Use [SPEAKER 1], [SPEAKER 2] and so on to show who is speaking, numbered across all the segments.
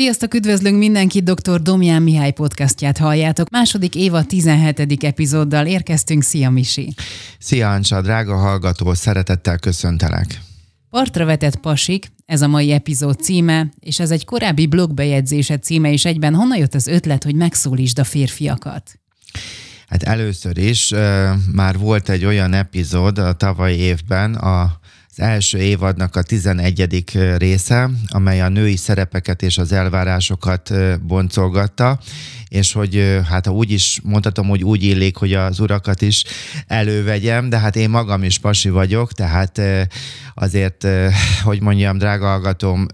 [SPEAKER 1] Sziasztok, üdvözlünk mindenkit, dr. Domján Mihály podcastját halljátok. Második éva 17. epizóddal érkeztünk. Szia, Misi!
[SPEAKER 2] Szia, Ancsa, drága hallgató, szeretettel köszöntelek.
[SPEAKER 1] Partra vetett pasik, ez a mai epizód címe, és ez egy korábbi blogbejegyzése címe, és egyben honnan jött az ötlet, hogy megszólítsd a férfiakat?
[SPEAKER 2] Hát először is uh, már volt egy olyan epizód a tavalyi évben, a az első évadnak a 11. része, amely a női szerepeket és az elvárásokat boncolgatta, és hogy hát ha úgy is mondhatom, hogy úgy illik, hogy az urakat is elővegyem, de hát én magam is pasi vagyok, tehát azért, hogy mondjam, drága hallgatom,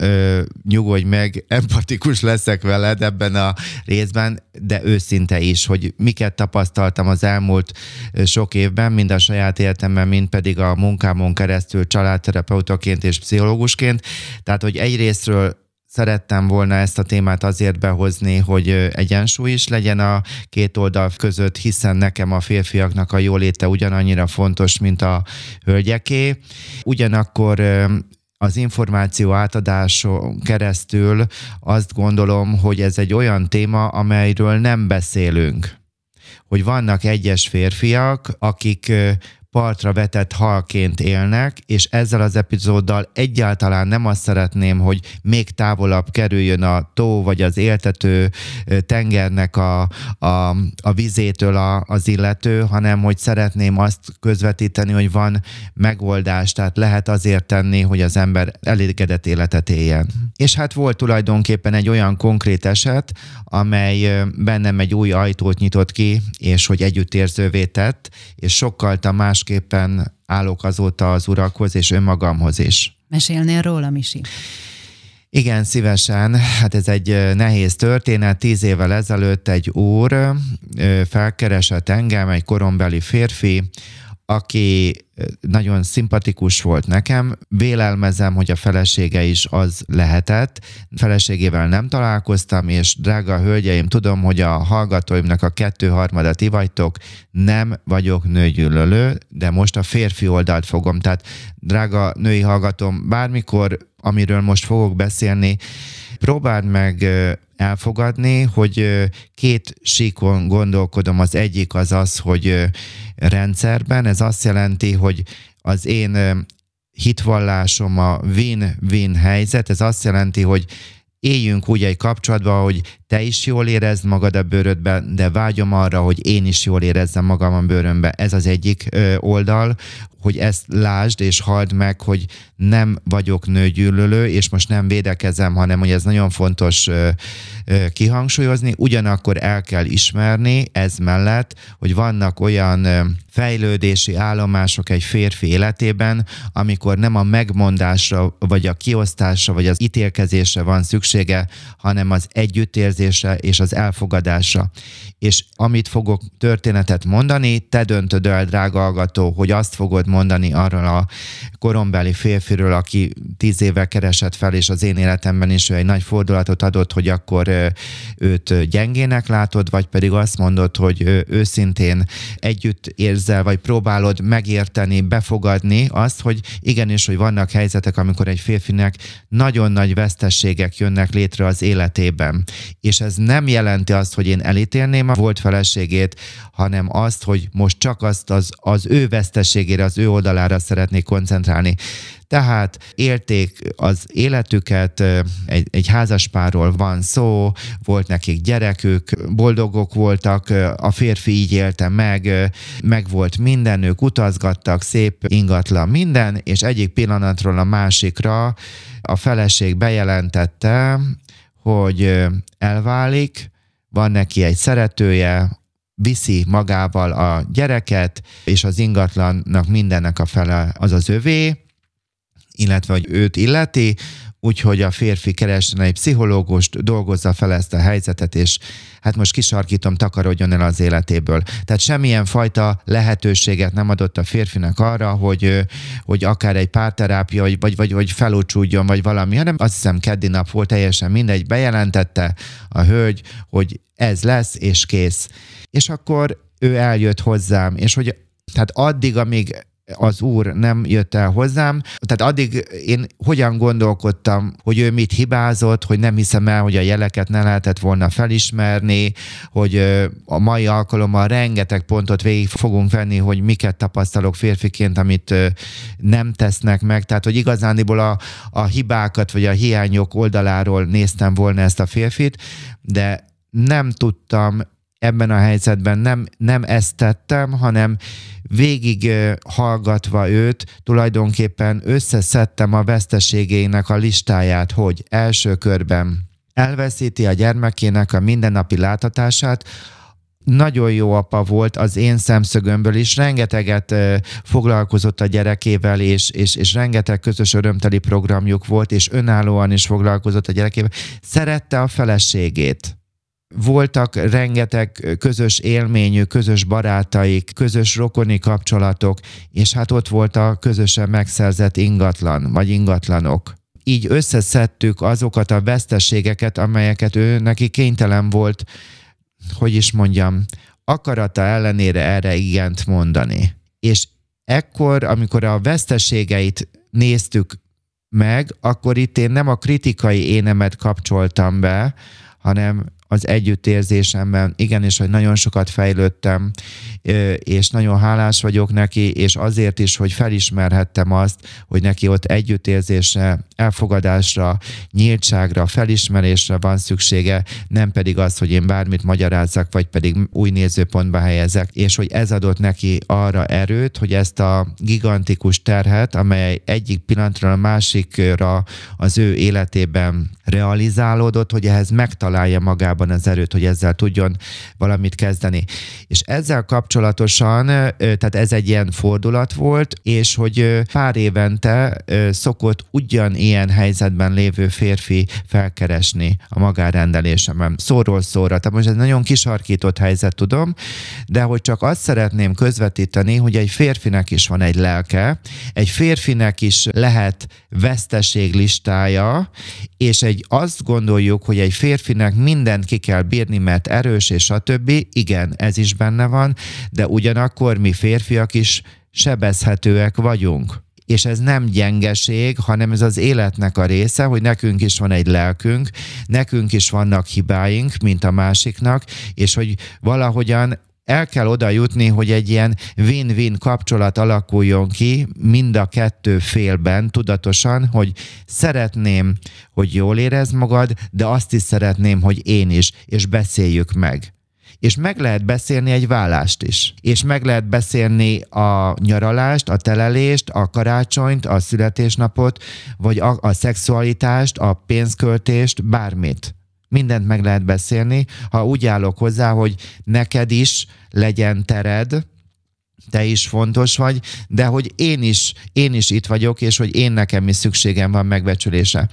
[SPEAKER 2] nyugodj meg, empatikus leszek veled ebben a részben, de őszinte is, hogy miket tapasztaltam az elmúlt sok évben, mind a saját életemben, mind pedig a munkámon keresztül családterapeutaként és pszichológusként. Tehát, hogy egyrésztről szerettem volna ezt a témát azért behozni, hogy egyensúly is legyen a két oldal között, hiszen nekem a férfiaknak a jóléte ugyanannyira fontos, mint a hölgyeké. Ugyanakkor az információ átadáson keresztül azt gondolom, hogy ez egy olyan téma, amelyről nem beszélünk. Hogy vannak egyes férfiak, akik partra vetett halként élnek, és ezzel az epizóddal egyáltalán nem azt szeretném, hogy még távolabb kerüljön a tó vagy az éltető tengernek a, a, a vizétől a, az illető, hanem hogy szeretném azt közvetíteni, hogy van megoldás, tehát lehet azért tenni, hogy az ember elégedett életet éljen. És hát volt tulajdonképpen egy olyan konkrét eset, amely bennem egy új ajtót nyitott ki, és hogy együttérzővé tett, és sokkal más másképpen állok azóta az urakhoz és önmagamhoz is.
[SPEAKER 1] Mesélnél róla, Misi?
[SPEAKER 2] Igen, szívesen. Hát ez egy nehéz történet. Tíz évvel ezelőtt egy úr felkeresett engem, egy korombeli férfi, aki nagyon szimpatikus volt nekem. Vélelmezem, hogy a felesége is az lehetett. Feleségével nem találkoztam, és drága hölgyeim, tudom, hogy a hallgatóimnak a kettő harmada ti vagytok, nem vagyok nőgyűlölő, de most a férfi oldalt fogom. Tehát, drága női hallgatom, bármikor, amiről most fogok beszélni, próbáld meg elfogadni, hogy két síkon gondolkodom. Az egyik az az, hogy rendszerben, ez azt jelenti, hogy az én hitvallásom a win-win helyzet, ez azt jelenti, hogy éljünk úgy egy kapcsolatban, hogy te is jól érezd magad a bőrödben, de vágyom arra, hogy én is jól érezzem magam a bőrömbe. Ez az egyik oldal, hogy ezt lásd és halld meg, hogy nem vagyok nőgyűlölő, és most nem védekezem, hanem hogy ez nagyon fontos kihangsúlyozni. Ugyanakkor el kell ismerni ez mellett, hogy vannak olyan fejlődési állomások egy férfi életében, amikor nem a megmondásra, vagy a kiosztásra, vagy az ítélkezésre van szüksége, hanem az együttérzésre és az elfogadásra. És amit fogok történetet mondani, te döntöd el, drága hallgató, hogy azt fogod mondani arról a korombeli férfiről, aki tíz éve keresett fel, és az én életemben is ő egy nagy fordulatot adott, hogy akkor őt gyengének látod, vagy pedig azt mondod, hogy őszintén együtt érzel, vagy próbálod megérteni, befogadni azt, hogy igenis, hogy vannak helyzetek, amikor egy férfinek nagyon nagy vesztességek jönnek létre az életében. És ez nem jelenti azt, hogy én elítélném a volt feleségét, hanem azt, hogy most csak azt az, az ő vesztességére, az ő oldalára szeretnék koncentrálni. Tehát élték az életüket, egy, egy házaspárról van szó, volt nekik gyerekük, boldogok voltak, a férfi így élte meg, meg volt minden, ők utazgattak, szép ingatlan minden, és egyik pillanatról a másikra a feleség bejelentette, hogy elválik, van neki egy szeretője, viszi magával a gyereket, és az ingatlannak mindennek a fele az az övé, illetve hogy őt illeti, úgyhogy a férfi keresne egy pszichológust, dolgozza fel ezt a helyzetet, és hát most kisarkítom, takarodjon el az életéből. Tehát semmilyen fajta lehetőséget nem adott a férfinak arra, hogy, hogy akár egy párterápia, vagy, vagy, vagy, vagy felúcsúdjon, vagy valami, hanem azt hiszem keddi nap volt, teljesen mindegy, bejelentette a hölgy, hogy ez lesz, és kész. És akkor ő eljött hozzám, és hogy tehát addig, amíg az úr nem jött el hozzám. Tehát addig én hogyan gondolkodtam, hogy ő mit hibázott, hogy nem hiszem el, hogy a jeleket ne lehetett volna felismerni, hogy a mai alkalommal rengeteg pontot végig fogunk venni, hogy miket tapasztalok férfiként, amit nem tesznek meg. Tehát, hogy igazániból a, a hibákat vagy a hiányok oldaláról néztem volna ezt a férfit, de nem tudtam ebben a helyzetben nem, nem ezt tettem, hanem végig hallgatva őt tulajdonképpen összeszedtem a veszteségeinek a listáját, hogy első körben elveszíti a gyermekének a mindennapi láthatását, nagyon jó apa volt az én szemszögömből is, rengeteget foglalkozott a gyerekével, és, és, és rengeteg közös örömteli programjuk volt, és önállóan is foglalkozott a gyerekével. Szerette a feleségét voltak rengeteg közös élményű, közös barátaik, közös rokoni kapcsolatok, és hát ott volt a közösen megszerzett ingatlan, vagy ingatlanok. Így összeszedtük azokat a veszteségeket, amelyeket ő neki kénytelen volt, hogy is mondjam, akarata ellenére erre igent mondani. És ekkor, amikor a veszteségeit néztük meg, akkor itt én nem a kritikai énemet kapcsoltam be, hanem az együttérzésemben. Igenis, hogy nagyon sokat fejlődtem, és nagyon hálás vagyok neki, és azért is, hogy felismerhettem azt, hogy neki ott együttérzésre, elfogadásra, nyíltságra, felismerésre van szüksége, nem pedig az, hogy én bármit magyarázzak, vagy pedig új nézőpontba helyezek, és hogy ez adott neki arra erőt, hogy ezt a gigantikus terhet, amely egyik pillanatról a másikra az ő életében realizálódott, hogy ehhez megtalálja magában az erőt, hogy ezzel tudjon valamit kezdeni. És ezzel kapcsolatosan, tehát ez egy ilyen fordulat volt, és hogy pár évente szokott ugyanilyen helyzetben lévő férfi felkeresni a magárendelésemben. Szóról szóra. Tehát most ez nagyon kisarkított helyzet, tudom, de hogy csak azt szeretném közvetíteni, hogy egy férfinek is van egy lelke, egy férfinek is lehet veszteség listája, és egy azt gondoljuk, hogy egy férfinek mindent ki kell bírni, mert erős, és a többi, igen, ez is benne van, de ugyanakkor mi férfiak is sebezhetőek vagyunk és ez nem gyengeség, hanem ez az életnek a része, hogy nekünk is van egy lelkünk, nekünk is vannak hibáink, mint a másiknak, és hogy valahogyan el kell oda jutni, hogy egy ilyen win-win kapcsolat alakuljon ki mind a kettő félben tudatosan, hogy szeretném, hogy jól érez magad, de azt is szeretném, hogy én is, és beszéljük meg. És meg lehet beszélni egy vállást is. És meg lehet beszélni a nyaralást, a telelést, a karácsonyt, a születésnapot, vagy a, a szexualitást, a pénzköltést, bármit mindent meg lehet beszélni, ha úgy állok hozzá, hogy neked is legyen tered, te is fontos vagy, de hogy én is, én is itt vagyok, és hogy én nekem is szükségem van megbecsülése.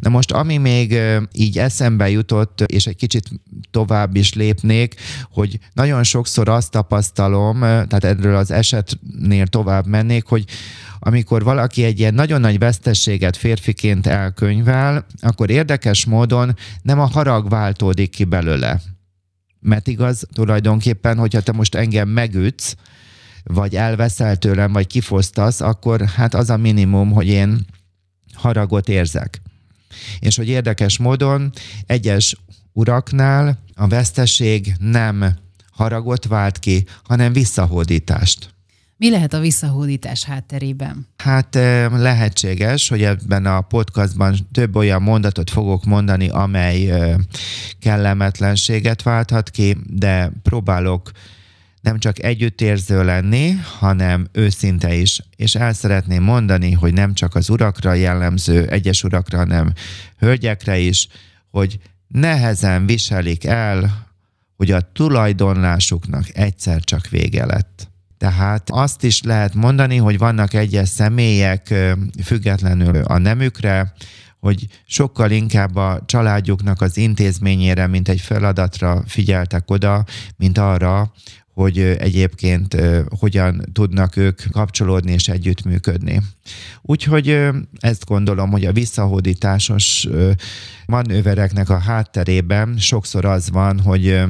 [SPEAKER 2] Na most, ami még így eszembe jutott, és egy kicsit tovább is lépnék, hogy nagyon sokszor azt tapasztalom, tehát erről az esetnél tovább mennék, hogy amikor valaki egy ilyen nagyon nagy vesztességet férfiként elkönyvel, akkor érdekes módon nem a harag váltódik ki belőle. Mert igaz, tulajdonképpen, hogyha te most engem megütsz, vagy elveszel tőlem, vagy kifosztasz, akkor hát az a minimum, hogy én haragot érzek. És hogy érdekes módon egyes uraknál a veszteség nem haragot vált ki, hanem visszahódítást.
[SPEAKER 1] Mi lehet a visszahódítás hátterében?
[SPEAKER 2] Hát lehetséges, hogy ebben a podcastban több olyan mondatot fogok mondani, amely kellemetlenséget válthat ki, de próbálok nem csak együttérző lenni, hanem őszinte is. És el szeretném mondani, hogy nem csak az urakra jellemző, egyes urakra, hanem hölgyekre is, hogy nehezen viselik el, hogy a tulajdonlásuknak egyszer csak vége lett. Tehát azt is lehet mondani, hogy vannak egyes személyek függetlenül a nemükre, hogy sokkal inkább a családjuknak az intézményére, mint egy feladatra figyeltek oda, mint arra, hogy egyébként hogyan tudnak ők kapcsolódni és együttműködni. Úgyhogy ezt gondolom, hogy a visszahódításos manővereknek a hátterében sokszor az van, hogy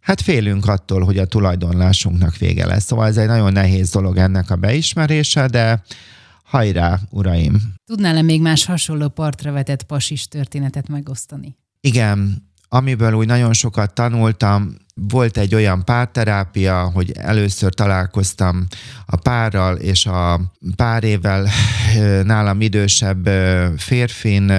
[SPEAKER 2] hát félünk attól, hogy a tulajdonlásunknak vége lesz. Szóval ez egy nagyon nehéz dolog ennek a beismerése, de hajrá, uraim!
[SPEAKER 1] Tudnál-e még más hasonló partra vetett pasis történetet megosztani?
[SPEAKER 2] Igen, amiből úgy nagyon sokat tanultam, volt egy olyan párterápia, hogy először találkoztam a párral, és a pár évvel nálam idősebb férfin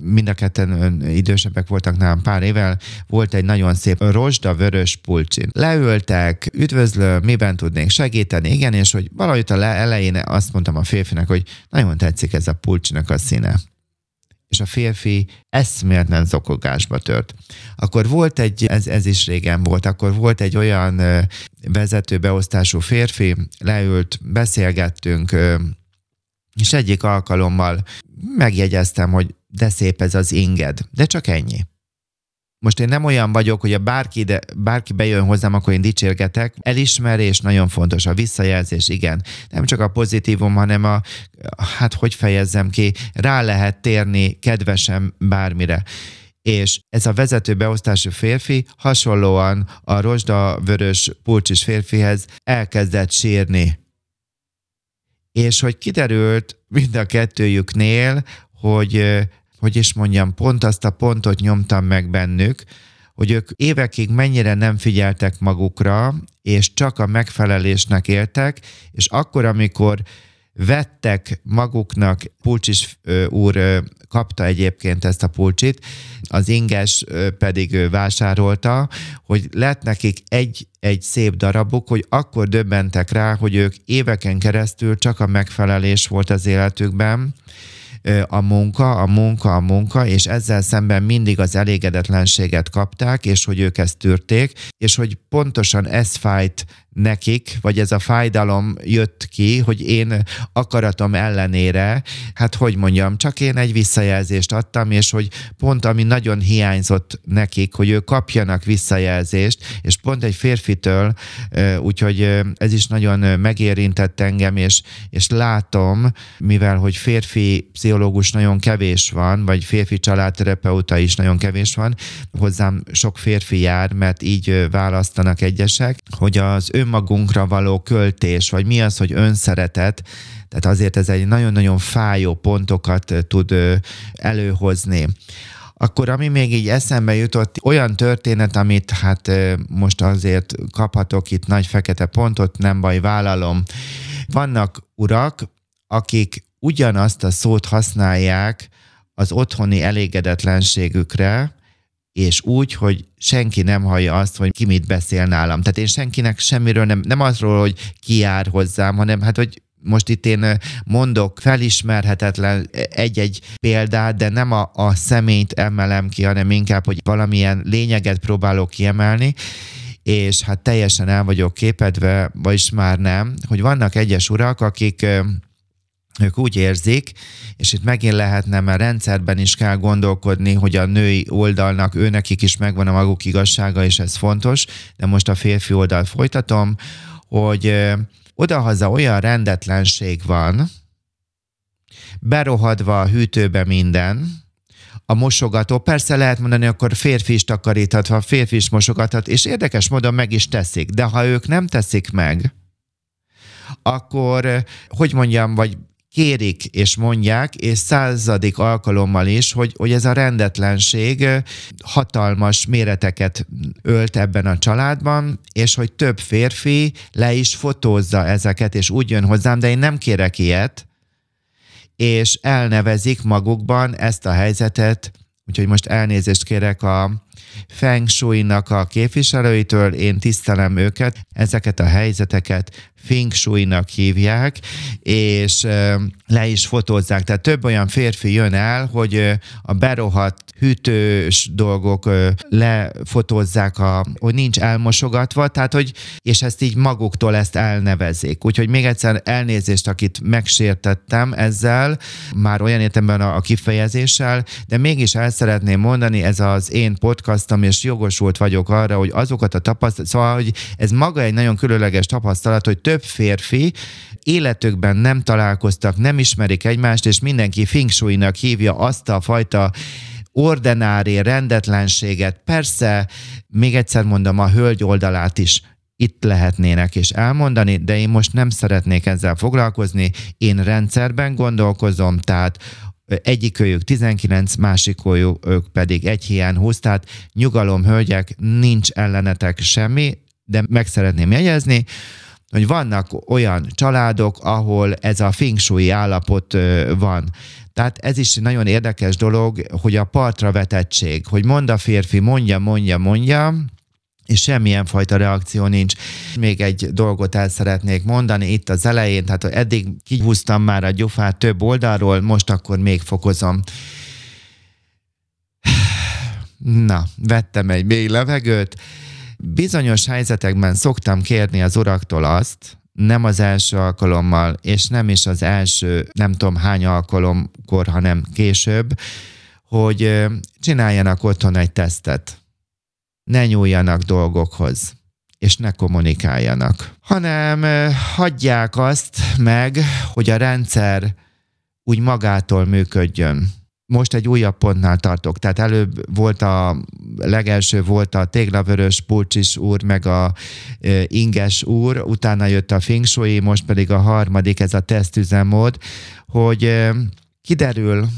[SPEAKER 2] mind a ketten idősebbek voltak nálam pár évvel, volt egy nagyon szép rozsda vörös pulcsin. Leültek, üdvözlöm, miben tudnék segíteni, igen, és hogy valahogy a elején azt mondtam a férfinek, hogy nagyon tetszik ez a pulcsinak a színe és a férfi eszméletlen zokogásba tört. Akkor volt egy, ez, ez is régen volt, akkor volt egy olyan vezetőbeosztású férfi, leült, beszélgettünk, és egyik alkalommal megjegyeztem, hogy de szép ez az inged, de csak ennyi. Most én nem olyan vagyok, hogy a bárki, de, bárki bejön hozzám, akkor én dicsérgetek. Elismerés nagyon fontos, a visszajelzés, igen. Nem csak a pozitívum, hanem a, hát hogy fejezzem ki, rá lehet térni kedvesem bármire és ez a vezető beosztású férfi hasonlóan a rozsda vörös pulcsis férfihez elkezdett sírni. És hogy kiderült mind a kettőjüknél, hogy hogy is mondjam, pont azt a pontot nyomtam meg bennük, hogy ők évekig mennyire nem figyeltek magukra, és csak a megfelelésnek éltek, és akkor, amikor vettek maguknak, Pulcsis úr kapta egyébként ezt a pulcsit, az inges pedig vásárolta, hogy lett nekik egy, egy szép darabuk, hogy akkor döbbentek rá, hogy ők éveken keresztül csak a megfelelés volt az életükben, a munka, a munka, a munka, és ezzel szemben mindig az elégedetlenséget kapták, és hogy ők ezt tűrték, és hogy pontosan ez fájt nekik, vagy ez a fájdalom jött ki, hogy én akaratom ellenére, hát hogy mondjam, csak én egy visszajelzést adtam, és hogy pont ami nagyon hiányzott nekik, hogy ők kapjanak visszajelzést, és pont egy férfitől, úgyhogy ez is nagyon megérintett engem, és, és látom, mivel hogy férfi pszichológus nagyon kevés van, vagy férfi családterapeuta is nagyon kevés van, hozzám sok férfi jár, mert így választanak egyesek, hogy az ön önmagunkra való költés, vagy mi az, hogy önszeretet, tehát azért ez egy nagyon-nagyon fájó pontokat tud előhozni. Akkor ami még így eszembe jutott, olyan történet, amit hát most azért kaphatok itt nagy fekete pontot, nem baj, vállalom. Vannak urak, akik ugyanazt a szót használják az otthoni elégedetlenségükre, és úgy, hogy senki nem hallja azt, hogy ki mit beszél nálam. Tehát én senkinek semmiről nem, nem azról, hogy ki jár hozzám, hanem hát, hogy most itt én mondok felismerhetetlen egy-egy példát, de nem a, a személyt emelem ki, hanem inkább, hogy valamilyen lényeget próbálok kiemelni, és hát teljesen el vagyok képedve, vagyis már nem, hogy vannak egyes urak, akik ők úgy érzik, és itt megint lehetne, mert rendszerben is kell gondolkodni, hogy a női oldalnak, őnekik is megvan a maguk igazsága, és ez fontos, de most a férfi oldalt folytatom, hogy odahaza olyan rendetlenség van, berohadva a hűtőbe minden, a mosogató, persze lehet mondani, akkor férfi is takaríthat, férfi is mosogathat, és érdekes módon meg is teszik, de ha ők nem teszik meg, akkor, hogy mondjam, vagy kérik és mondják, és századik alkalommal is, hogy, hogy ez a rendetlenség hatalmas méreteket ölt ebben a családban, és hogy több férfi le is fotózza ezeket, és úgy jön hozzám, de én nem kérek ilyet, és elnevezik magukban ezt a helyzetet, úgyhogy most elnézést kérek a Feng Shui-nak a képviselőitől, én tisztelem őket, ezeket a helyzeteket Feng Shui-nak hívják, és le is fotózzák. Tehát több olyan férfi jön el, hogy a berohadt hűtős dolgok lefotózzák, a, hogy nincs elmosogatva, tehát hogy, és ezt így maguktól ezt elnevezik. Úgyhogy még egyszer elnézést, akit megsértettem ezzel, már olyan értemben a, a kifejezéssel, de mégis el szeretném mondani, ez az én podcastom, és jogosult vagyok arra, hogy azokat a tapasztalat, szóval, hogy ez maga egy nagyon különleges tapasztalat, hogy több férfi életükben nem találkoztak, nem ismerik egymást, és mindenki feng hívja azt a fajta ordinári rendetlenséget, persze, még egyszer mondom, a hölgy oldalát is itt lehetnének és elmondani, de én most nem szeretnék ezzel foglalkozni, én rendszerben gondolkozom, tehát egyikőjük 19, másikőjük pedig egy hiány 20, tehát nyugalom, hölgyek, nincs ellenetek semmi, de meg szeretném jegyezni, hogy vannak olyan családok, ahol ez a feng shui állapot van. Tehát ez is nagyon érdekes dolog, hogy a partra vetettség, hogy mond a férfi, mondja, mondja, mondja, és semmilyen fajta reakció nincs. Még egy dolgot el szeretnék mondani itt az elején, tehát eddig kihúztam már a gyufát több oldalról, most akkor még fokozom. Na, vettem egy mély levegőt. Bizonyos helyzetekben szoktam kérni az uraktól azt, nem az első alkalommal, és nem is az első nem tudom hány alkalomkor, hanem később, hogy csináljanak otthon egy tesztet ne nyúljanak dolgokhoz, és ne kommunikáljanak, hanem hagyják azt meg, hogy a rendszer úgy magától működjön. Most egy újabb pontnál tartok, tehát előbb volt a legelső volt a téglavörös pulcsis úr, meg a e, inges úr, utána jött a feng shui, most pedig a harmadik, ez a tesztüzemmód, hogy e, kiderül,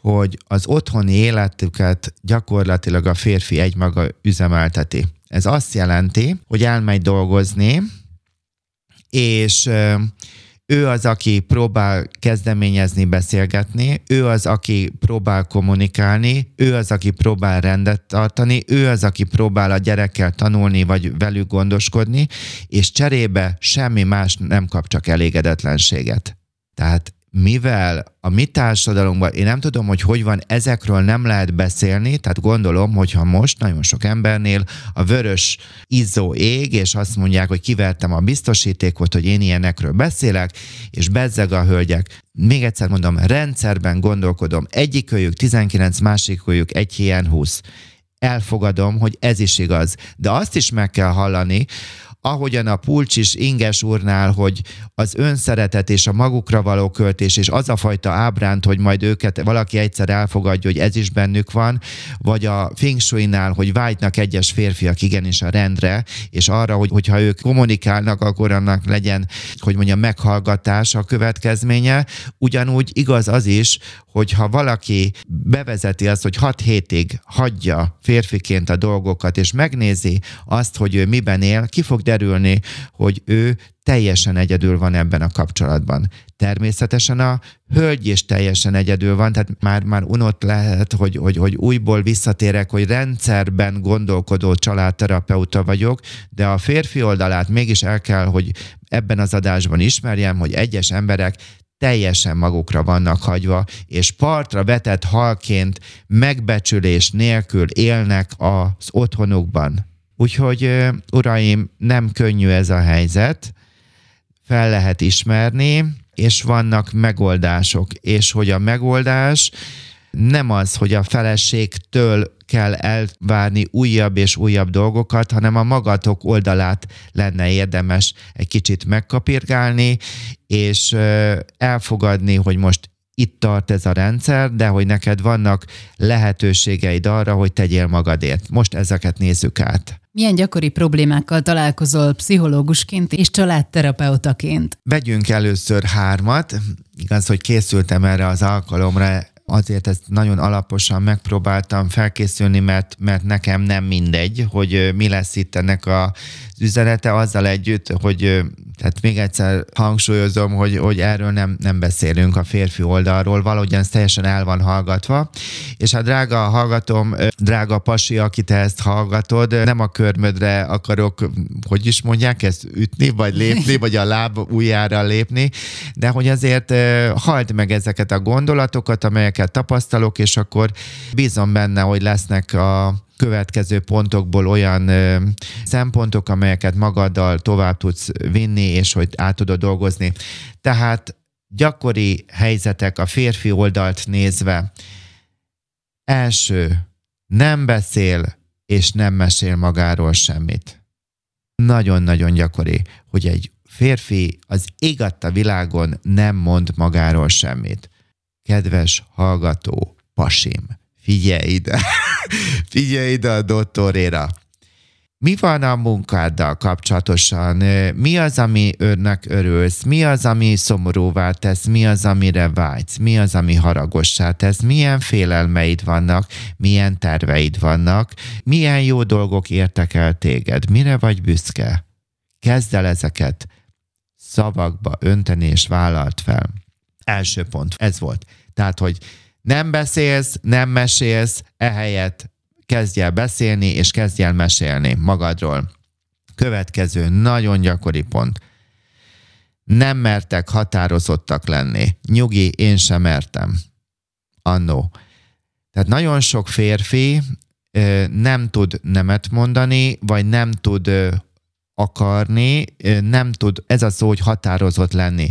[SPEAKER 2] hogy az otthoni életüket gyakorlatilag a férfi egymaga üzemelteti. Ez azt jelenti, hogy elmegy dolgozni, és ő az, aki próbál kezdeményezni, beszélgetni, ő az, aki próbál kommunikálni, ő az, aki próbál rendet tartani, ő az, aki próbál a gyerekkel tanulni, vagy velük gondoskodni, és cserébe semmi más nem kap, csak elégedetlenséget. Tehát mivel a mi társadalomban, én nem tudom, hogy hogy van, ezekről nem lehet beszélni, tehát gondolom, hogyha most nagyon sok embernél a vörös izzó ég, és azt mondják, hogy kivertem a biztosítékot, hogy én ilyenekről beszélek, és bezzeg a hölgyek. Még egyszer mondom, rendszerben gondolkodom, egyikőjük 19, másikőjük egy hiány 20. Elfogadom, hogy ez is igaz, de azt is meg kell hallani, ahogyan a Pulcsis Inges úrnál, hogy az önszeretet és a magukra való költés, és az a fajta ábránt, hogy majd őket valaki egyszer elfogadja, hogy ez is bennük van, vagy a Feng Shui-nál, hogy vágynak egyes férfiak igenis a rendre, és arra, hogy, hogyha ők kommunikálnak, akkor annak legyen, hogy mondjam, meghallgatás a következménye. Ugyanúgy igaz az is, hogy ha valaki bevezeti azt, hogy 6 hétig hagyja férfiként a dolgokat, és megnézi azt, hogy ő miben él, ki fog derülni, hogy ő teljesen egyedül van ebben a kapcsolatban. Természetesen a hölgy is teljesen egyedül van, tehát már, már unott lehet, hogy, hogy, hogy újból visszatérek, hogy rendszerben gondolkodó családterapeuta vagyok, de a férfi oldalát mégis el kell, hogy ebben az adásban ismerjem, hogy egyes emberek teljesen magukra vannak hagyva, és partra vetett halként megbecsülés nélkül élnek az otthonukban. Úgyhogy, uraim, nem könnyű ez a helyzet, fel lehet ismerni, és vannak megoldások, és hogy a megoldás nem az, hogy a feleségtől kell elvárni újabb és újabb dolgokat, hanem a magatok oldalát lenne érdemes egy kicsit megkapirgálni, és elfogadni, hogy most itt tart ez a rendszer, de hogy neked vannak lehetőségeid arra, hogy tegyél magadért. Most ezeket nézzük át.
[SPEAKER 1] Milyen gyakori problémákkal találkozol pszichológusként és családterapeutaként?
[SPEAKER 2] Vegyünk először hármat. Igaz, hogy készültem erre az alkalomra, azért ezt nagyon alaposan megpróbáltam felkészülni, mert, mert nekem nem mindegy, hogy mi lesz itt ennek az üzenete, azzal együtt, hogy tehát még egyszer hangsúlyozom, hogy, hogy erről nem, nem beszélünk a férfi oldalról, valahogy ez teljesen el van hallgatva. És hát drága hallgatom, drága pasi, aki te ezt hallgatod, nem a körmödre akarok, hogy is mondják, ezt ütni, vagy lépni, vagy a láb ujjára lépni, de hogy azért halld meg ezeket a gondolatokat, amelyeket tapasztalok, és akkor bízom benne, hogy lesznek a következő pontokból olyan ö, szempontok, amelyeket magaddal tovább tudsz vinni, és hogy át tudod dolgozni. Tehát gyakori helyzetek a férfi oldalt nézve. Első, nem beszél és nem mesél magáról semmit. Nagyon-nagyon gyakori, hogy egy férfi az ég világon nem mond magáról semmit. Kedves hallgató, pasim, figyelj ide, figyelj ide a doktoréra. Mi van a munkáddal kapcsolatosan? Mi az, ami önnek örülsz? Mi az, ami szomorúvá tesz? Mi az, amire vágysz? Mi az, ami haragossá tesz? Milyen félelmeid vannak? Milyen terveid vannak? Milyen jó dolgok értek el téged? Mire vagy büszke? Kezd el ezeket szavakba önteni és vállalt fel. Első pont, ez volt. Tehát, hogy nem beszélsz, nem mesélsz, ehelyett kezdj el beszélni, és kezdj el mesélni magadról. Következő nagyon gyakori pont. Nem mertek határozottak lenni. Nyugi, én sem mertem. Annó. Tehát nagyon sok férfi nem tud nemet mondani, vagy nem tud akarni, nem tud, ez a szó, hogy határozott lenni.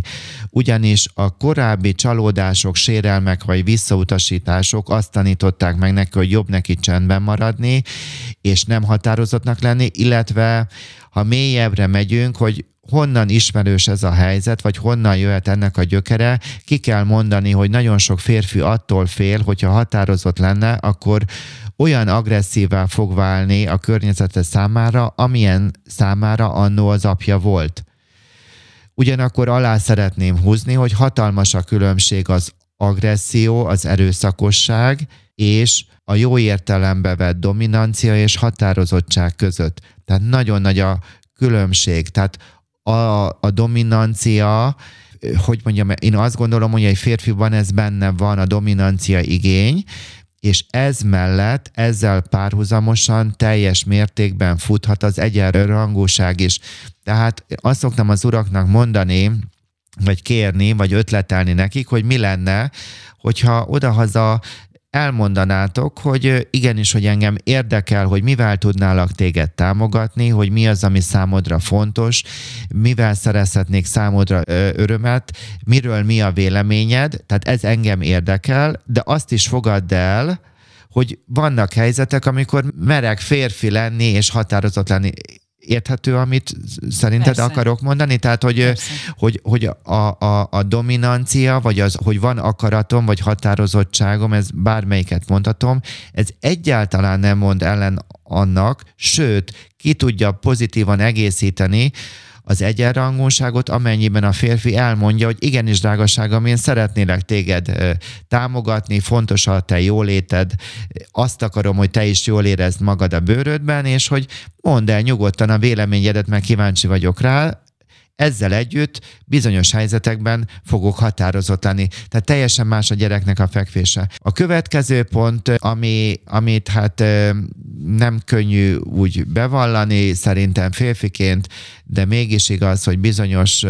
[SPEAKER 2] Ugyanis a korábbi csalódások, sérelmek vagy visszautasítások azt tanították meg neki, hogy jobb neki csendben maradni, és nem határozottnak lenni, illetve ha mélyebbre megyünk, hogy honnan ismerős ez a helyzet, vagy honnan jöhet ennek a gyökere, ki kell mondani, hogy nagyon sok férfi attól fél, hogyha határozott lenne, akkor olyan agresszívá fog válni a környezete számára, amilyen számára annó az apja volt. Ugyanakkor alá szeretném húzni, hogy hatalmas a különbség az agresszió, az erőszakosság és a jó értelembe vett dominancia és határozottság között. Tehát nagyon nagy a különbség. Tehát a, a dominancia, hogy mondjam, én azt gondolom, hogy egy férfiban ez benne van, a dominancia igény, és ez mellett, ezzel párhuzamosan teljes mértékben futhat az egyenrangúság is. Tehát azt szoktam az uraknak mondani, vagy kérni, vagy ötletelni nekik, hogy mi lenne, hogyha odahaza elmondanátok, hogy igenis, hogy engem érdekel, hogy mivel tudnálak téged támogatni, hogy mi az, ami számodra fontos, mivel szerezhetnék számodra örömet, miről mi a véleményed, tehát ez engem érdekel, de azt is fogadd el, hogy vannak helyzetek, amikor merek férfi lenni és határozott lenni érthető, amit szerinted Persze. akarok mondani? Tehát, hogy, hogy, hogy a, a, a dominancia, vagy az, hogy van akaratom, vagy határozottságom, ez bármelyiket mondhatom, ez egyáltalán nem mond ellen annak, sőt, ki tudja pozitívan egészíteni, az egyenrangúságot, amennyiben a férfi elmondja, hogy igenis, drágaságom, én szeretnélek téged támogatni, fontos a te jóléted, azt akarom, hogy te is jól érezd magad a bőrödben, és hogy mondd el nyugodtan a véleményedet, mert kíváncsi vagyok rá, ezzel együtt bizonyos helyzetekben fogok határozott lenni. Tehát teljesen más a gyereknek a fekvése. A következő pont, ami, amit hát nem könnyű úgy bevallani, szerintem férfiként, de mégis igaz, hogy bizonyos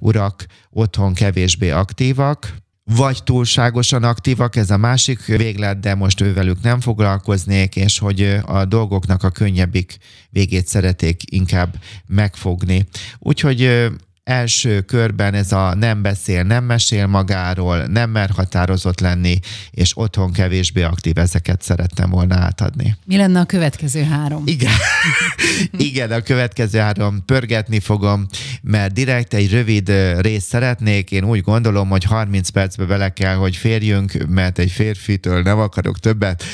[SPEAKER 2] urak otthon kevésbé aktívak, vagy túlságosan aktívak, ez a másik véglet, de most ővelük nem foglalkoznék, és hogy a dolgoknak a könnyebbik végét szereték inkább megfogni. Úgyhogy első körben ez a nem beszél, nem mesél magáról, nem mer határozott lenni, és otthon kevésbé aktív, ezeket szerettem volna átadni.
[SPEAKER 1] Mi lenne a következő három?
[SPEAKER 2] Igen, Igen a következő három pörgetni fogom, mert direkt egy rövid részt szeretnék. Én úgy gondolom, hogy 30 percbe bele kell, hogy férjünk, mert egy férfitől nem akarok többet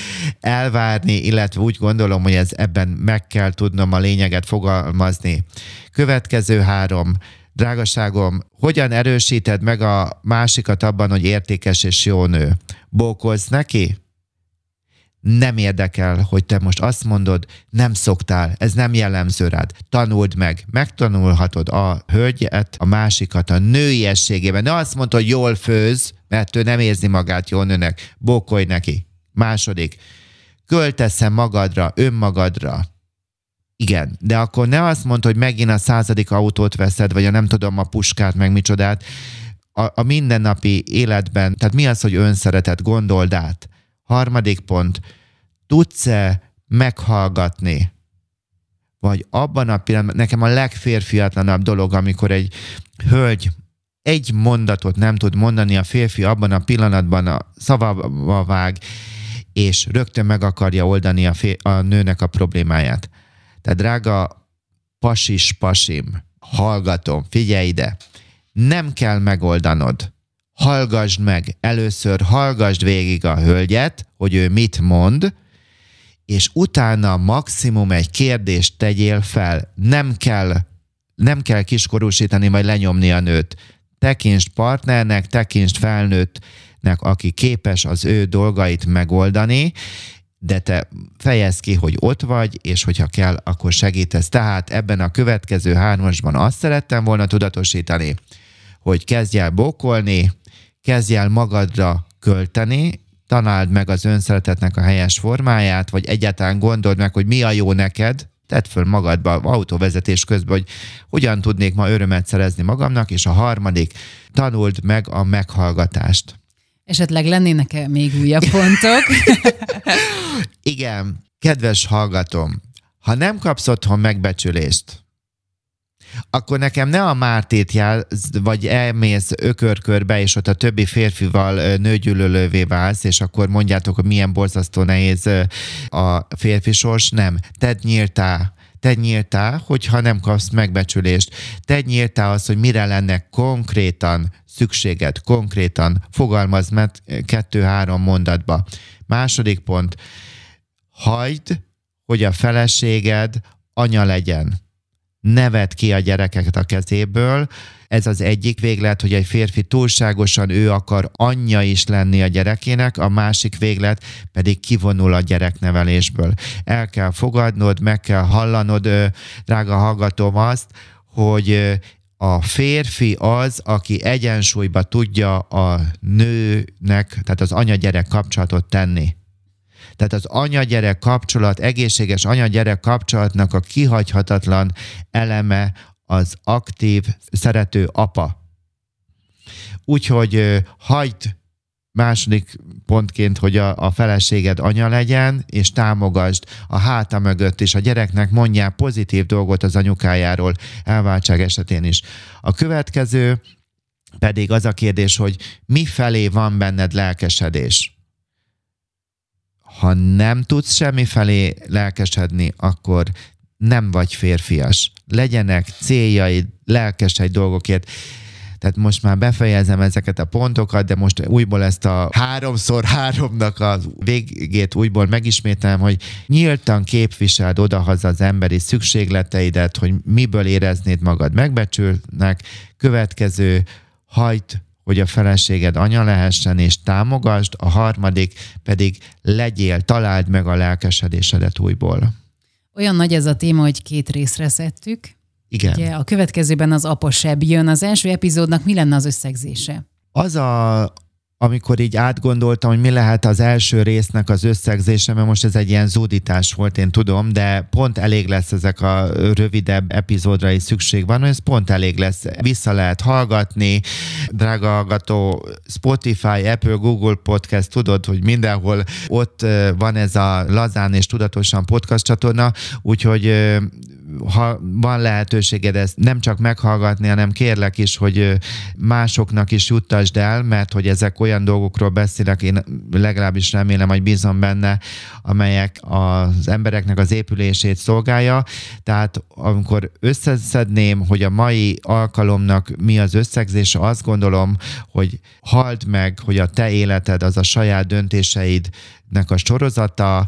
[SPEAKER 2] elvárni, illetve úgy gondolom, hogy ez ebben meg kell tudnom a lényeget fogalmazni. Következő három Drágaságom, hogyan erősíted meg a másikat abban, hogy értékes és jó nő? Bókolsz neki? Nem érdekel, hogy te most azt mondod, nem szoktál, ez nem jellemző rád. Tanuld meg, megtanulhatod a hölgyet, a másikat a nőiességében. Ne azt mondod, hogy jól főz, mert ő nem érzi magát jó nőnek. Bókolj neki. Második, költeszem magadra, önmagadra igen, de akkor ne azt mondd, hogy megint a századik autót veszed, vagy a nem tudom, a puskát, meg micsodát. A, a mindennapi életben, tehát mi az, hogy önszeretet, gondold át. Harmadik pont, tudsz-e meghallgatni? Vagy abban a pillanatban, nekem a legférfiatlanabb dolog, amikor egy hölgy egy mondatot nem tud mondani, a férfi abban a pillanatban a szavava vág, és rögtön meg akarja oldani a, fér, a nőnek a problémáját. Tehát drága pasis pasim, hallgatom, figyelj ide, nem kell megoldanod. hallgasd meg, először hallgasd végig a hölgyet, hogy ő mit mond, és utána maximum egy kérdést tegyél fel. Nem kell, nem kell kiskorúsítani, vagy lenyomni a nőt. Tekintsd partnernek, tekintsd felnőttnek, aki képes az ő dolgait megoldani, de te fejezd ki, hogy ott vagy, és hogyha kell, akkor segítesz. Tehát ebben a következő hármasban azt szerettem volna tudatosítani, hogy kezdj el bókolni, kezdj el magadra költeni, tanáld meg az önszeretetnek a helyes formáját, vagy egyáltalán gondold meg, hogy mi a jó neked, tedd föl magadba autóvezetés közben, hogy hogyan tudnék ma örömet szerezni magamnak, és a harmadik, tanuld meg a meghallgatást.
[SPEAKER 1] Esetleg lennének-e még újabb pontok?
[SPEAKER 2] Igen, kedves hallgatom, ha nem kapsz otthon megbecsülést, akkor nekem ne a Mártét jelz, vagy elmész ökörkörbe, és ott a többi férfival nőgyűlölővé válsz, és akkor mondjátok, hogy milyen borzasztó nehéz a férfi sors. Nem. Tedd nyíltá te nyíltál, hogyha nem kapsz megbecsülést. Te nyíltál az, hogy mire lenne konkrétan szükséged, konkrétan fogalmaz meg kettő-három mondatba. Második pont, hagyd, hogy a feleséged anya legyen nevet ki a gyerekeket a kezéből. Ez az egyik véglet, hogy egy férfi túlságosan ő akar anyja is lenni a gyerekének, a másik véglet pedig kivonul a gyereknevelésből. El kell fogadnod, meg kell hallanod, drága hallgatom azt, hogy a férfi az, aki egyensúlyba tudja a nőnek, tehát az anya-gyerek kapcsolatot tenni. Tehát az anya-gyerek kapcsolat, egészséges anya-gyerek kapcsolatnak a kihagyhatatlan eleme az aktív, szerető apa. Úgyhogy hagyd második pontként, hogy a, a feleséged anya legyen, és támogasd a háta mögött is. A gyereknek mondjál pozitív dolgot az anyukájáról elváltság esetén is. A következő pedig az a kérdés, hogy mi felé van benned lelkesedés ha nem tudsz semmi felé lelkesedni, akkor nem vagy férfias. Legyenek céljaid, lelkesedj dolgokért. Tehát most már befejezem ezeket a pontokat, de most újból ezt a háromszor háromnak a végét újból megismételem, hogy nyíltan képviseld odahaza az emberi szükségleteidet, hogy miből éreznéd magad megbecsülnek. Következő, hajt hogy a feleséged anya lehessen, és támogasd, a harmadik pedig legyél, találd meg a lelkesedésedet újból.
[SPEAKER 1] Olyan nagy ez a téma, hogy két részre szedtük.
[SPEAKER 2] Igen.
[SPEAKER 1] Ugye a következőben az apa seb jön. Az első epizódnak mi lenne az összegzése?
[SPEAKER 2] Az a, amikor így átgondoltam, hogy mi lehet az első résznek az összegzése, mert most ez egy ilyen zúdítás volt, én tudom, de pont elég lesz ezek a rövidebb epizódra is szükség van, ez pont elég lesz. Vissza lehet hallgatni, drága hallgató, Spotify, Apple, Google Podcast, tudod, hogy mindenhol ott van ez a lazán és tudatosan podcast csatorna, úgyhogy ha van lehetőséged ezt nem csak meghallgatni, hanem kérlek is, hogy másoknak is juttasd el, mert hogy ezek olyan dolgokról beszélek, én legalábbis remélem, hogy bízom benne, amelyek az embereknek az épülését szolgálja. Tehát amikor összeszedném, hogy a mai alkalomnak mi az összegzése, azt gondolom, hogy halld meg, hogy a te életed az a saját döntéseidnek a sorozata,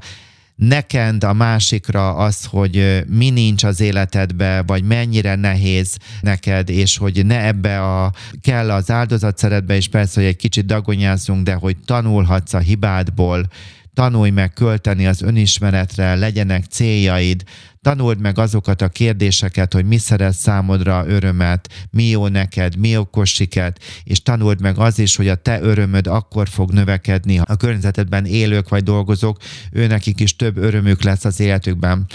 [SPEAKER 2] neked a másikra az, hogy mi nincs az életedbe, vagy mennyire nehéz neked, és hogy ne ebbe a kell az áldozatszeretbe, és persze, hogy egy kicsit dagonyázzunk, de hogy tanulhatsz a hibádból, tanulj meg költeni az önismeretre, legyenek céljaid, tanuld meg azokat a kérdéseket, hogy mi szerez számodra örömet, mi jó neked, mi okos sikert, és tanuld meg az is, hogy a te örömöd akkor fog növekedni, a környezetedben élők vagy dolgozók, őnekik is több örömük lesz az életükben.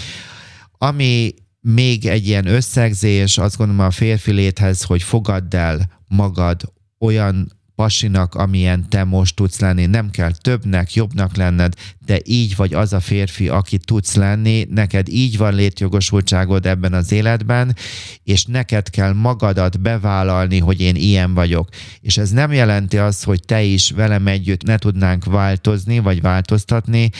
[SPEAKER 2] Ami még egy ilyen összegzés, azt gondolom a férfi léthez, hogy fogadd el magad olyan pasinak, amilyen te most tudsz lenni. Nem kell többnek, jobbnak lenned, de így vagy az a férfi, aki tudsz lenni, neked így van létjogosultságod ebben az életben, és neked kell magadat bevállalni, hogy én ilyen vagyok. És ez nem jelenti azt, hogy te is velem együtt ne tudnánk változni, vagy változtatni,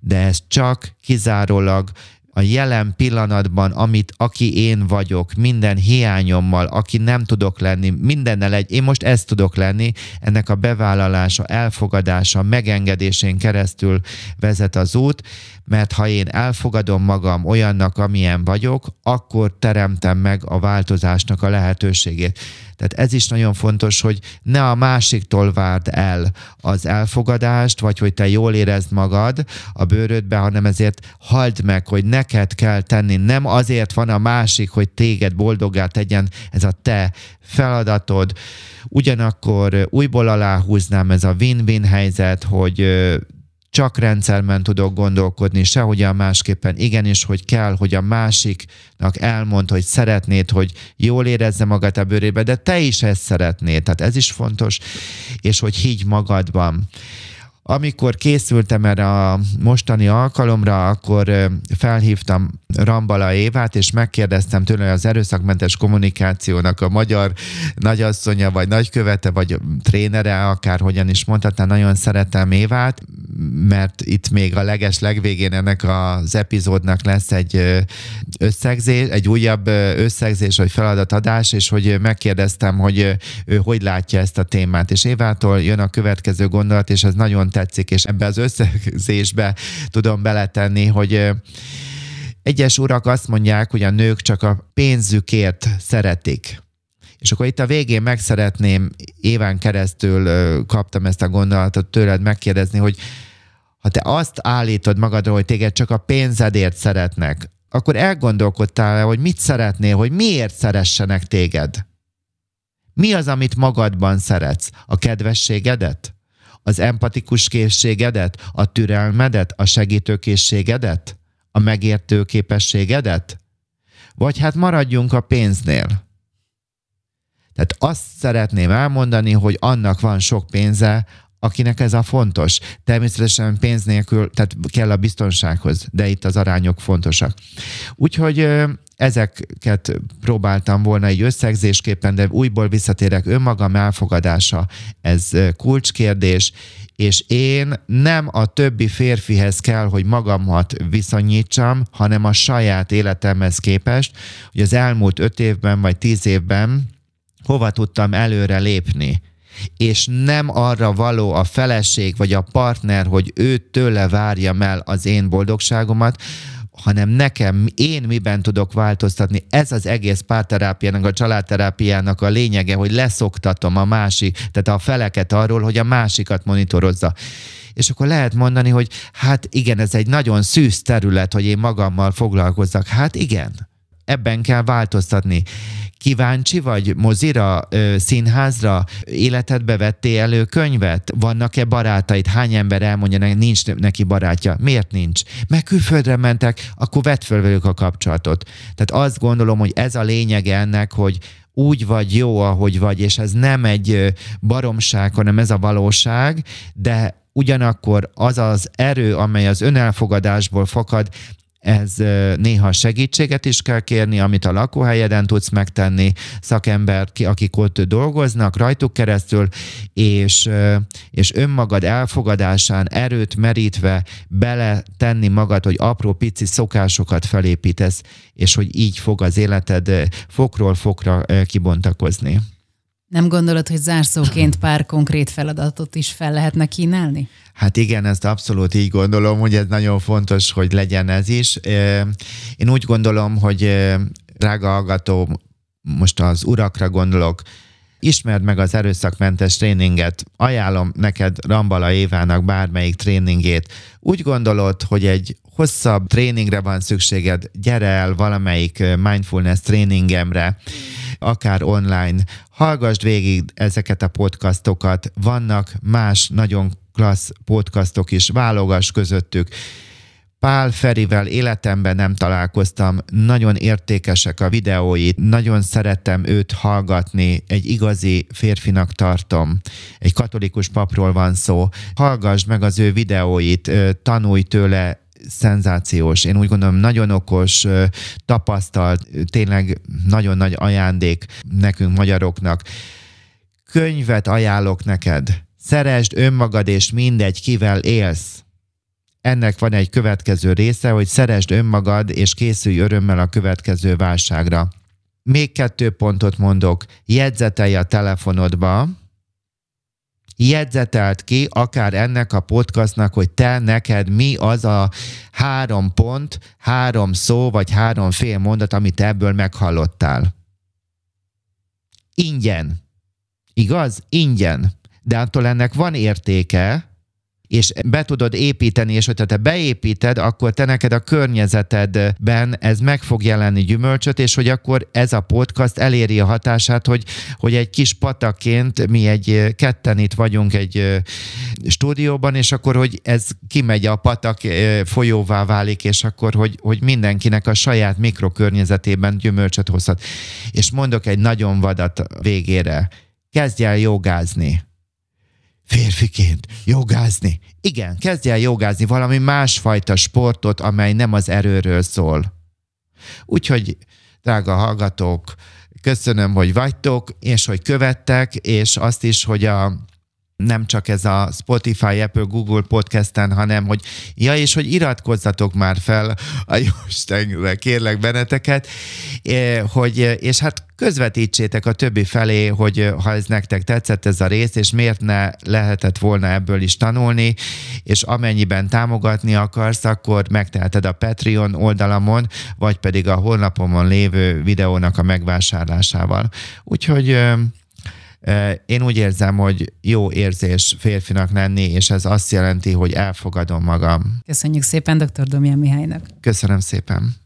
[SPEAKER 2] de ez csak kizárólag a jelen pillanatban, amit, aki én vagyok, minden hiányommal, aki nem tudok lenni, mindennel egy, én most ezt tudok lenni, ennek a bevállalása, elfogadása, megengedésén keresztül vezet az út, mert ha én elfogadom magam olyannak, amilyen vagyok, akkor teremtem meg a változásnak a lehetőségét. Tehát ez is nagyon fontos, hogy ne a másiktól várd el az elfogadást, vagy hogy te jól érezd magad a bőrödbe, hanem ezért halld meg, hogy neked kell tenni. Nem azért van a másik, hogy téged boldoggá tegyen, ez a te feladatod. Ugyanakkor újból aláhúznám ez a win-win helyzet, hogy csak rendszerben tudok gondolkodni, sehogyan másképpen. Igenis, hogy kell, hogy a másiknak elmond, hogy szeretnéd, hogy jól érezze magát a bőrébe, de te is ezt szeretnéd, tehát ez is fontos, és hogy higgy magadban. Amikor készültem erre a mostani alkalomra, akkor felhívtam Rambala Évát, és megkérdeztem tőle az erőszakmentes kommunikációnak a magyar nagyasszonya, vagy nagykövete, vagy trénere, akárhogyan is mondhatná, nagyon szeretem Évát, mert itt még a leges legvégén ennek az epizódnak lesz egy összegzés, egy újabb összegzés, vagy feladatadás, és hogy megkérdeztem, hogy ő hogy látja ezt a témát. És Évától jön a következő gondolat, és ez nagyon tetszik, és ebbe az összegzésbe tudom beletenni, hogy egyes urak azt mondják, hogy a nők csak a pénzükért szeretik. És akkor itt a végén meg szeretném, éven keresztül kaptam ezt a gondolatot tőled megkérdezni, hogy ha te azt állítod magadról, hogy téged csak a pénzedért szeretnek, akkor elgondolkodtál hogy mit szeretnél, hogy miért szeressenek téged? Mi az, amit magadban szeretsz? A kedvességedet? Az empatikus készségedet? A türelmedet? A segítőkészségedet? A megértő képességedet? Vagy hát maradjunk a pénznél. Tehát azt szeretném elmondani, hogy annak van sok pénze, akinek ez a fontos. Természetesen pénz nélkül, tehát kell a biztonsághoz, de itt az arányok fontosak. Úgyhogy ezeket próbáltam volna egy összegzésképpen, de újból visszatérek önmagam elfogadása, ez kulcskérdés, és én nem a többi férfihez kell, hogy magamat viszonyítsam, hanem a saját életemhez képest, hogy az elmúlt öt évben vagy tíz évben hova tudtam előre lépni és nem arra való a feleség vagy a partner, hogy ő tőle várjam el az én boldogságomat, hanem nekem, én miben tudok változtatni. Ez az egész párterápiának, a családterápiának a lényege, hogy leszoktatom a másik, tehát a feleket arról, hogy a másikat monitorozza. És akkor lehet mondani, hogy hát igen, ez egy nagyon szűz terület, hogy én magammal foglalkozzak. Hát igen, ebben kell változtatni. Kíváncsi vagy mozira, színházra, életedbe vettél elő könyvet? Vannak-e barátaid? Hány ember elmondja, nincs neki barátja? Miért nincs? Mert külföldre mentek, akkor vedd föl velük a kapcsolatot. Tehát azt gondolom, hogy ez a lényege ennek, hogy úgy vagy jó, ahogy vagy, és ez nem egy baromság, hanem ez a valóság, de ugyanakkor az az erő, amely az önelfogadásból fakad, ez néha segítséget is kell kérni, amit a lakóhelyeden tudsz megtenni, szakember, akik ott dolgoznak rajtuk keresztül, és, és önmagad elfogadásán erőt merítve bele tenni magad, hogy apró pici szokásokat felépítesz, és hogy így fog az életed fokról fokra kibontakozni.
[SPEAKER 1] Nem gondolod, hogy zárszóként pár konkrét feladatot is fel lehetne kínálni?
[SPEAKER 2] Hát igen, ezt abszolút így gondolom, hogy ez nagyon fontos, hogy legyen ez is. Én úgy gondolom, hogy drága hallgató, most az urakra gondolok, ismerd meg az erőszakmentes tréninget, ajánlom neked Rambala Évának bármelyik tréningét. Úgy gondolod, hogy egy hosszabb tréningre van szükséged, gyere el valamelyik mindfulness tréningemre, akár online, hallgassd végig ezeket a podcastokat, vannak más nagyon klassz podcastok is, válogass közöttük. Pál Ferivel életemben nem találkoztam, nagyon értékesek a videói, nagyon szerettem őt hallgatni, egy igazi férfinak tartom, egy katolikus papról van szó. Hallgass meg az ő videóit, tanulj tőle, szenzációs, én úgy gondolom nagyon okos, tapasztalt, tényleg nagyon nagy ajándék nekünk magyaroknak. Könyvet ajánlok neked, szeresd önmagad és mindegy, kivel élsz. ennek van egy következő része, hogy szeresd önmagad, és készülj örömmel a következő válságra. Még kettő pontot mondok. Jegyzetelj a telefonodba, jegyzetelt ki, akár ennek a podcastnak, hogy te neked mi az a három pont, három szó, vagy három fél mondat, amit ebből meghallottál. Ingyen. Igaz? Ingyen. De attól ennek van értéke, és be tudod építeni, és hogyha te beépíted, akkor te neked a környezetedben ez meg fog jelenni gyümölcsöt, és hogy akkor ez a podcast eléri a hatását, hogy, hogy egy kis pataként mi egy ketten itt vagyunk egy stúdióban, és akkor, hogy ez kimegy a patak, folyóvá válik, és akkor, hogy, hogy mindenkinek a saját mikrokörnyezetében gyümölcsöt hozhat. És mondok egy nagyon vadat végére. Kezdj el jogázni férfiként jogázni. Igen, kezdj el jogázni valami másfajta sportot, amely nem az erőről szól. Úgyhogy, drága hallgatók, köszönöm, hogy vagytok, és hogy követtek, és azt is, hogy a nem csak ez a Spotify, Apple, Google podcasten, hanem hogy ja, és hogy iratkozzatok már fel a Jóistenre, kérlek benneteket, eh, hogy, és hát közvetítsétek a többi felé, hogy ha ez nektek tetszett ez a rész, és miért ne lehetett volna ebből is tanulni, és amennyiben támogatni akarsz, akkor megteheted a Patreon oldalamon, vagy pedig a honlapomon lévő videónak a megvásárlásával. Úgyhogy én úgy érzem, hogy jó érzés férfinak lenni, és ez azt jelenti, hogy elfogadom magam.
[SPEAKER 1] Köszönjük szépen dr. Domján Mihálynak.
[SPEAKER 2] Köszönöm szépen.